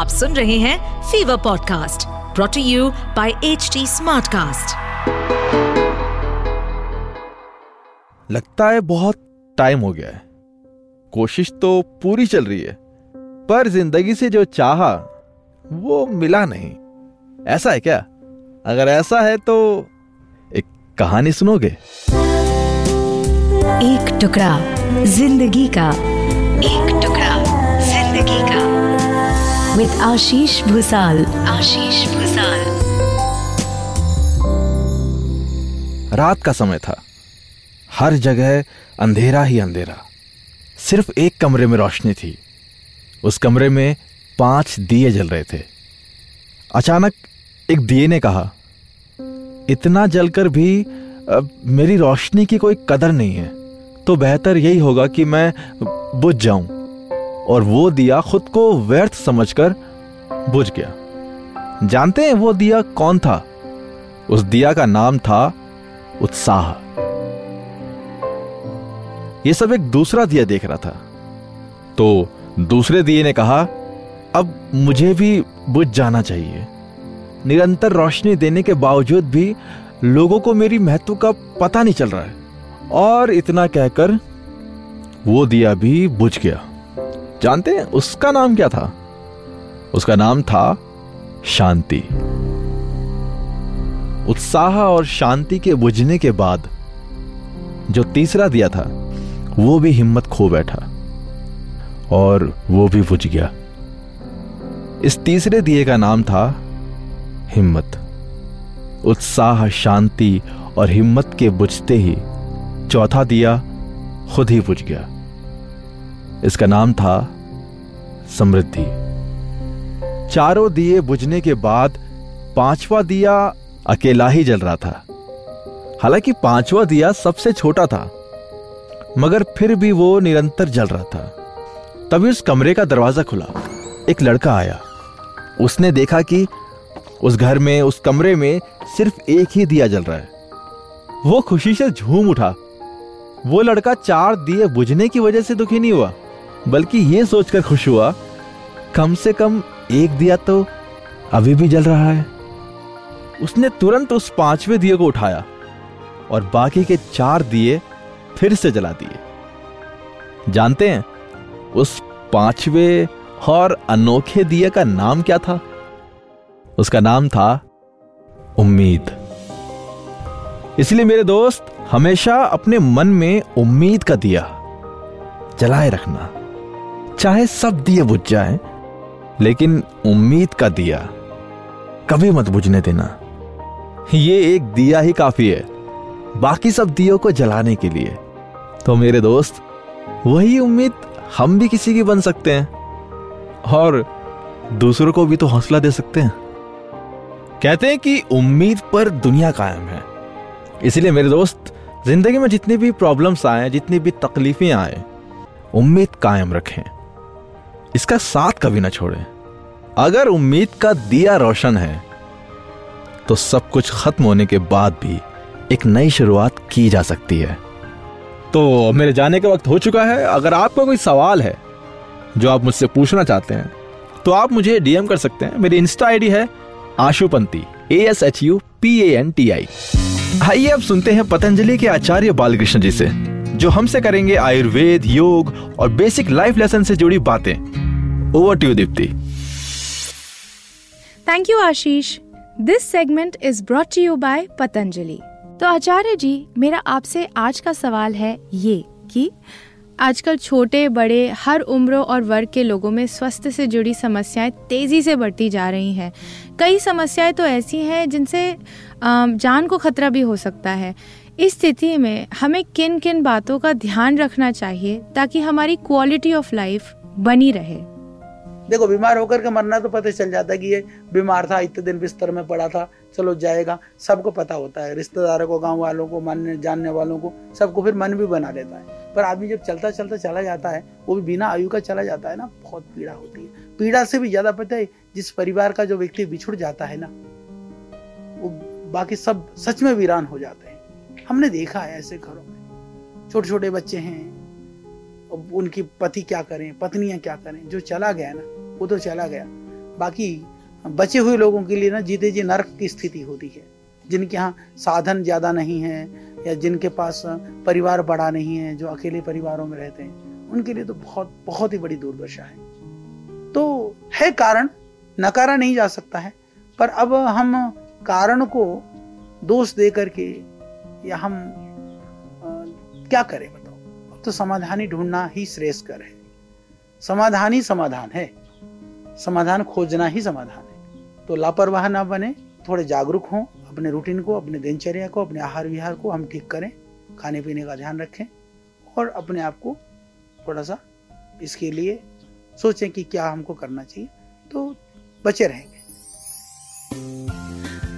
आप सुन रहे हैं fever podcast brought to you by H Smartcast. लगता है बहुत टाइम हो गया है। कोशिश तो पूरी चल रही है पर ज़िंदगी से जो चाहा वो मिला नहीं। ऐसा है क्या? अगर ऐसा है तो एक कहानी सुनोगे? एक टुकड़ा ज़िंदगी का एक टुकड़ा विद आशीष भूसाल। आशीष भूसाल। रात का समय था। हर जगह अंधेरा ही अंधेरा। सिर्फ़ एक कमरे में रोशनी थी। उस कमरे में पाँच दिए जल रहे थे। अचानक एक दिए ने कहा इतना जलकर भी मेरी रोशनी की कोई कदर नहीं है। तो बेहतर यही होगा कि मैं बुझ जाऊँ। और वो दिया खुद को व्यर्थ समझकर बुझ गया। जानते हैं वो दिया कौन था? उस दिया का नाम था उत्साह। ये सब एक दूसरा दिया देख रहा था। तो दूसरे दिए ने कहा, अब मुझे भी बुझ जाना चाहिए। निरंतर रोशनी देने के बावजूद भी लोगों को मेरी महत्व का पता नहीं चल रहा है। और इतना कहकर वो दिया भी बुझ गया। जानते हैं उसका नाम क्या था? उसका नाम था शांति। उत्साह और शांति के बुझने के बाद जो तीसरा दिया था, वो भी हिम्मत खो बैठा और वो भी बुझ गया। इस तीसरे दिए का नाम था हिम्मत। उत्साह, शांति और हिम्मत के बुझते ही चौथा दिया खुद ही बुझ गया। इसका नाम था समृद्धि। चारों दिए बुझने के बाद पांचवा दिया अकेला ही जल रहा था। हालाँकि पांचवा दिया सबसे छोटा था, मगर फिर भी वो निरंतर जल रहा था। तभी उस कमरे का दरवाज़ा खुला। एक लड़का आया। उसने देखा कि उस घर में, उस कमरे में सिर्फ़ एक ही दिया जल रहा है। वो खुशी से झूम उठा। वो लड़का चार दिए बुझने की वजह से दुखी नहीं हुआ। बल्कि ये सोचकर खुश हुआ, कम से कम एक दिया तो अभी भी जल रहा है। उसने तुरंत उस पाँचवें दिए को उठाया और बाकी के चार दिए फिर से जला दिए। जानते हैं, उस पाँचवें और अनोखे दिए का नाम क्या था? उसका नाम था उम्मीद। इसलिए मेरे दोस्त, हमेशा अपने मन में उम्मीद का दिया जलाए रखना। चाहे सब दिए बुझ जाए, लेकिन उम्मीद का दिया कभी मत बुझने देना। ये एक दिया ही काफ़ी है, बाकी सब दियो को जलाने के लिए। तो मेरे दोस्त, वही उम्मीद हम भी किसी की बन सकते हैं, और दूसरों को भी तो हौसला दे सकते हैं। कहते हैं कि उम्मीद पर दुनिया कायम है। इसलिए मेरे दोस्त, ज़िंदगी में जितनी भी प्रॉब्लम्स आए, जितनी भी तकलीफें आए, उम्मीद कायम रखें। इसका साथ कभी ना छोड़े। अगर उम्मीद का दिया रोशन है तो सब कुछ खत्म होने के बाद भी एक नई शुरुआत की जा सकती है। तो मेरे जाने का वक्त हो चुका है। अगर आपका कोई सवाल है, जो आप मुझसे पूछना चाहते हैं तो आप मुझे डीएम कर सकते हैं। मेरी इंस्टा आईडी है Ashupanti A S H U P A N T I आइए, अब सुनते हैं पतंजलि के आचार्य बालकृष्ण जी से। जो हमसे करेंगे आयुर्वेद, योग और बेसिक लाइफ लेसन से जुड़ी बातें। Over to Deepti thank you Ashish this segment is brought you by Patanjali तो आचार्य जी, मेरा आपसे आज का सवाल है ये कि आजकल छोटे, बड़े, हर उम्र और वर्ग के लोगों में स्वास्थ्य से जुड़ी समस्याएँ तेज़ी से बढ़ती जा रही हैं। कई समस्याएँ तो ऐसी हैं जिनसे जान को खतरा भी हो सकता है। इस स्थिति में हमें किन किन बातों का ध्यान रखना चाहिए ताकि हमारी क्वालिटी ऑफ़ लाइफ बनी रहे। देखो, बीमार होकर के मरना तो पता चल जाता है कि ये बीमार था, इतने दिन बिस्तर में पड़ा था, चलो जाएगा। सबको पता होता है, रिश्तेदारों को गाँव वालों को मानने जानने वालों को, सबको फिर मन भी बना लेता है। पर आदमी जब चलता चलता चला जाता है, वो भी बिना आयु का चला जाता है ना, बहुत पीड़ा होती है। पीड़ा से भी ज़्यादा पता है, जिस परिवार का जो व्यक्ति बिछुड़ जाता है ना, वो बाकी सब सच में वीरान हो जाते हैं। हमने देखा है ऐसे घरों में। छोटे छोटे बच्चे हैं उनकी पति क्या करें, पत्नियाँ क्या करें, जो चला गया ना, वो तो चला गया। बाकी बचे हुए लोगों के लिए ना जीते जी नरक की स्थिति होती है। जिनके यहाँ साधन ज़्यादा नहीं है, या जिनके पास परिवार बड़ा नहीं है, जो अकेले परिवारों में रहते हैं, उनके लिए तो बहुत बहुत ही बड़ी दुर्दशा है। तो है कारण, नकारा नहीं जा सकता है, पर अब हम कारण को दोष दे करके या हम आ, क्या करें बताओ? अब तो समाधान ही ढूंढना ही श्रेष्ठकर है। समाधान ही समाधान है। समाधान खोजना ही समाधान है। तो लापरवाह ना बने थोड़े जागरूक हों अपने रूटीन को अपने दिनचर्या को अपने आहार विहार को हम ठीक करें खाने पीने का ध्यान रखें और अपने आप को थोड़ा सा इसके लिए सोचें कि क्या हमको करना चाहिए तो बचे रहेंगे।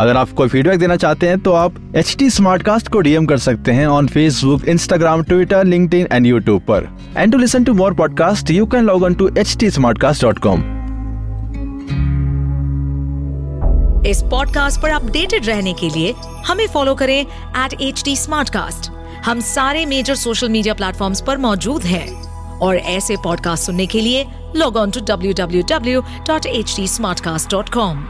अगर आप कोई फीडबैक देना चाहते हैं तो आप एच टी को डीएम कर सकते हैं on Facebook Instagram Twitter link and YouTube पर। And to listen to more podcast you can log on to H T इस पॉडकास्ट पर अपडेटेड रहने के लिए हमें फॉलो करें एट एच टी हम सारे मेजर सोशल मीडिया प्लेटफॉर्म्स पर मौजूद हैं। और ऐसे पॉडकास्ट सुनने के लिए log on to W W W dot H T Smartcast dot com